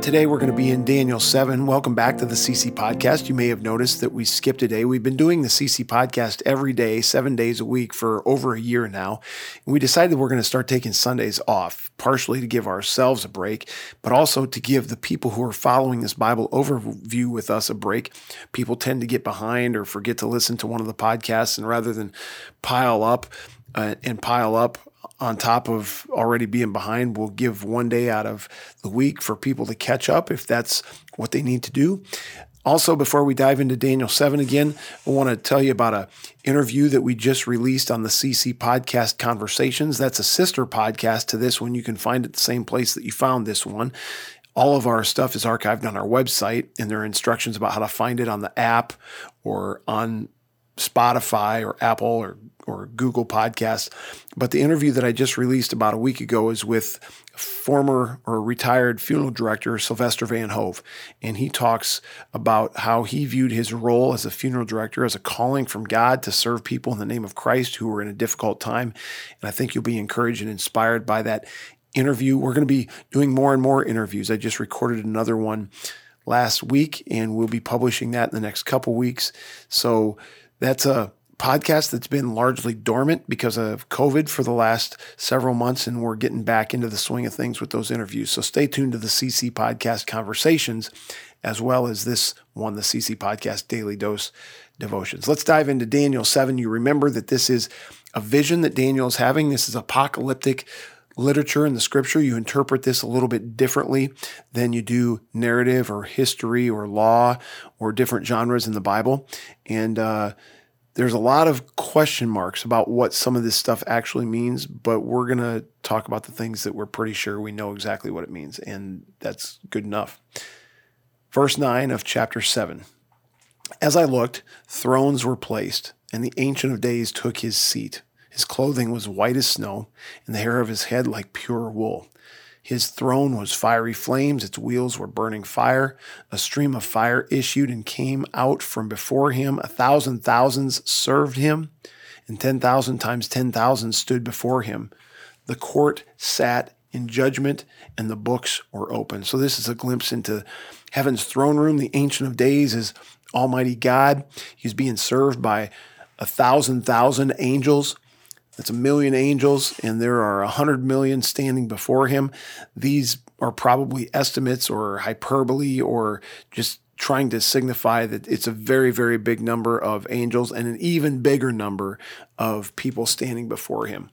Today we're going to be in Daniel 7. Welcome back to the CC Podcast. You may have noticed that we skipped a day. We've been doing the CC Podcast every day, seven days a week for over a year now. And we decided we're going to start taking Sundays off, partially to give ourselves a break, but also to give the people who are following this Bible overview with us a break. People tend to get behind or forget to listen to one of the podcasts, and rather than pile up, uh, and pile up on top of already being behind. We'll give one day out of the week for people to catch up if that's what they need to do. Also, before we dive into Daniel 7 again, I want to tell you about an interview that we just released on the CC Podcast Conversations. That's a sister podcast to this one. You can find it the same place that you found this one. All of our stuff is archived on our website, and there are instructions about how to find it on the app or on Spotify or Apple or or Google Podcasts. But the interview that I just released about a week ago is with former or retired funeral director Sylvester Van Hove. And he talks about how he viewed his role as a funeral director as a calling from God to serve people in the name of Christ who were in a difficult time. And I think you'll be encouraged and inspired by that interview. We're going to be doing more and more interviews. I just recorded another one last week and we'll be publishing that in the next couple weeks. So that's a podcast that's been largely dormant because of COVID for the last several months, and we're getting back into the swing of things with those interviews. So stay tuned to the CC Podcast Conversations, as well as this one, the CC Podcast Daily Dose Devotions. Let's dive into Daniel 7. You remember that this is a vision that Daniel is having. This is apocalyptic literature in the scripture. You interpret this a little bit differently than you do narrative or history or law or different genres in the Bible. And, uh, there's a lot of question marks about what some of this stuff actually means, but we're going to talk about the things that we're pretty sure we know exactly what it means, and that's good enough. Verse 9 of chapter 7 As I looked, thrones were placed, and the Ancient of Days took his seat. His clothing was white as snow, and the hair of his head like pure wool. His throne was fiery flames, its wheels were burning fire. A stream of fire issued and came out from before him. A thousand thousands served him, and 10,000 times 10,000 stood before him. The court sat in judgment, and the books were open. So, this is a glimpse into heaven's throne room. The Ancient of Days is Almighty God. He's being served by a thousand thousand angels. That's a million angels, and there are a hundred million standing before him. These are probably estimates or hyperbole or just trying to signify that it's a very, very big number of angels and an even bigger number of people standing before him.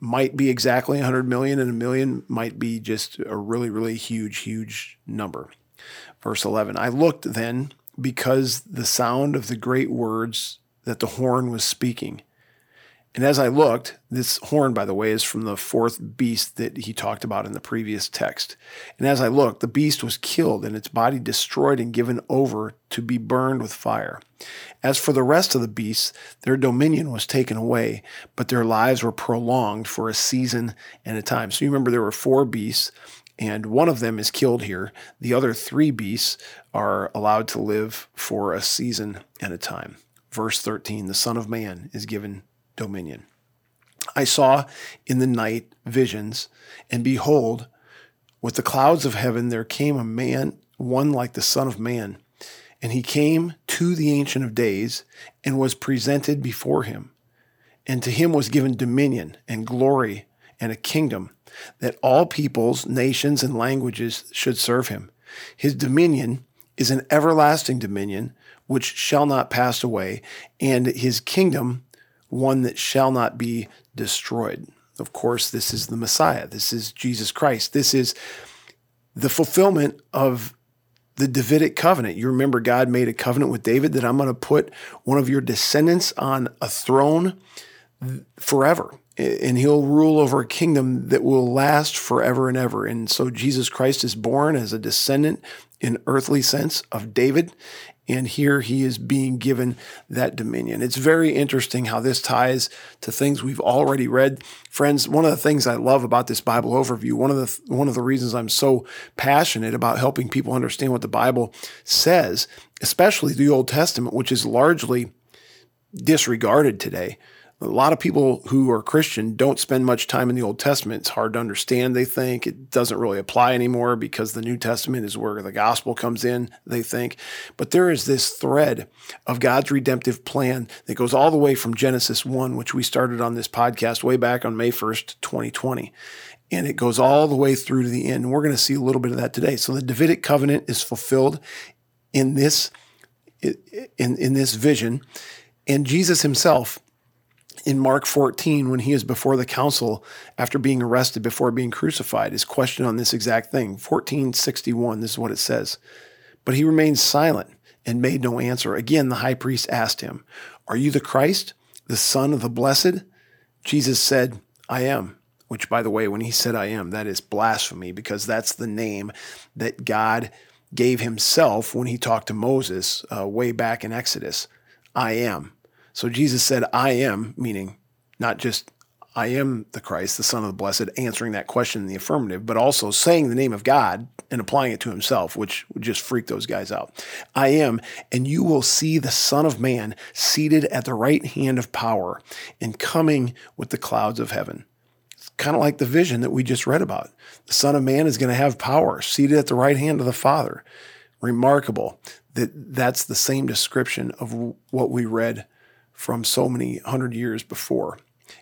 Might be exactly 100 million, and a million might be just a really, really huge, huge number. Verse 11 I looked then because the sound of the great words that the horn was speaking. And as I looked, this horn, by the way, is from the fourth beast that he talked about in the previous text. And as I looked, the beast was killed and its body destroyed and given over to be burned with fire. As for the rest of the beasts, their dominion was taken away, but their lives were prolonged for a season and a time. So you remember there were four beasts, and one of them is killed here. The other three beasts are allowed to live for a season and a time. Verse 13 The Son of Man is given dominion. I saw in the night visions, and behold, with the clouds of heaven there came a man, one like the Son of Man. And he came to the Ancient of Days and was presented before him. And to him was given dominion and glory and a kingdom that all peoples, nations, and languages should serve him. His dominion is an everlasting dominion which shall not pass away, and his kingdom one that shall not be destroyed. Of course, this is the Messiah. This is Jesus Christ. This is the fulfillment of the Davidic covenant. You remember God made a covenant with David that I'm going to put one of your descendants on a throne forever and he'll rule over a kingdom that will last forever and ever. And so Jesus Christ is born as a descendant in earthly sense of David And here he is being given that dominion. It's very interesting how this ties to things we've already read. Friends, one of the things I love about this Bible overview, one of the one of the reasons I'm so passionate about helping people understand what the Bible says, especially the Old Testament, which is largely disregarded today a lot of people who are Christian don't spend much time in the Old Testament. It's hard to understand, they think. It doesn't really apply anymore because the New Testament is where the gospel comes in, they think. But there is this thread of God's redemptive plan that goes all the way from Genesis 1, which we started on this podcast way back on May 1st, 2020. And it goes all the way through to the end. And we're going to see a little bit of that today. So the Davidic covenant is fulfilled in this in, in this vision. And Jesus himself in Mark 14, when he is before the council after being arrested before being crucified, is questioned on this exact thing. 1461, this is what it says. But he remained silent and made no answer. Again, the high priest asked him, Are you the Christ, the Son of the Blessed? Jesus said, I am. Which, by the way, when he said I am, that is blasphemy because that's the name that God gave himself when he talked to Moses uh, way back in Exodus. I am. So Jesus said, I am, meaning not just I am the Christ, the Son of the Blessed, answering that question in the affirmative, but also saying the name of God and applying it to himself, which would just freak those guys out. I am, and you will see the Son of Man seated at the right hand of power and coming with the clouds of heaven. It's kind of like the vision that we just read about. The Son of Man is going to have power seated at the right hand of the Father. Remarkable that that's the same description of what we read from so many hundred years before.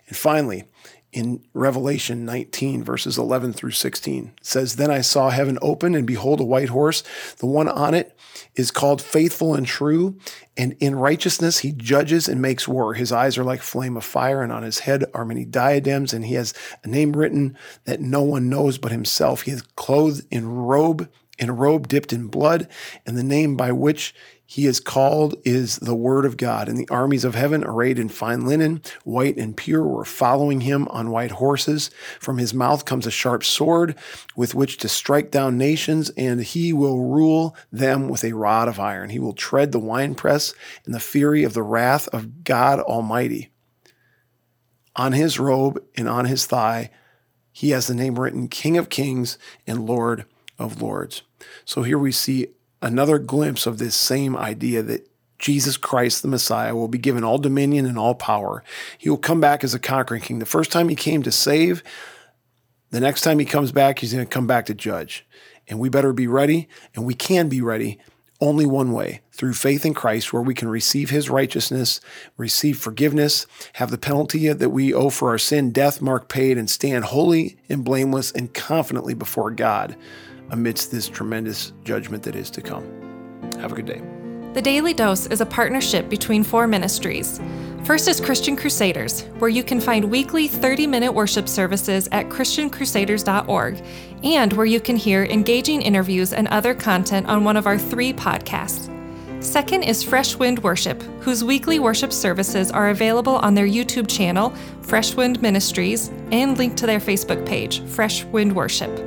And finally, in Revelation 19, verses 11 through 16, says, Then I saw heaven open, and behold, a white horse. The one on it is called Faithful and True, and in righteousness he judges and makes war. His eyes are like flame of fire, and on his head are many diadems, and he has a name written that no one knows but himself. He is clothed in robe, in a robe dipped in blood, and the name by which he is called is the word of God, and the armies of heaven, arrayed in fine linen, white and pure, were following him on white horses. From his mouth comes a sharp sword with which to strike down nations, and he will rule them with a rod of iron. He will tread the winepress in the fury of the wrath of God Almighty. On his robe and on his thigh, he has the name written King of Kings and Lord of Lords. So here we see another glimpse of this same idea that Jesus Christ, the Messiah, will be given all dominion and all power. He will come back as a conquering king. The first time he came to save, the next time he comes back, he's going to come back to judge. And we better be ready, and we can be ready only one way through faith in Christ, where we can receive his righteousness, receive forgiveness, have the penalty that we owe for our sin, death mark paid, and stand holy and blameless and confidently before God amidst this tremendous judgment that is to come. Have a good day. The Daily Dose is a partnership between four ministries. First is Christian Crusaders, where you can find weekly 30 minute worship services at ChristianCrusaders.org and where you can hear engaging interviews and other content on one of our three podcasts. Second is Fresh Wind Worship, whose weekly worship services are available on their YouTube channel, Fresh Wind Ministries, and linked to their Facebook page, Fresh Wind Worship.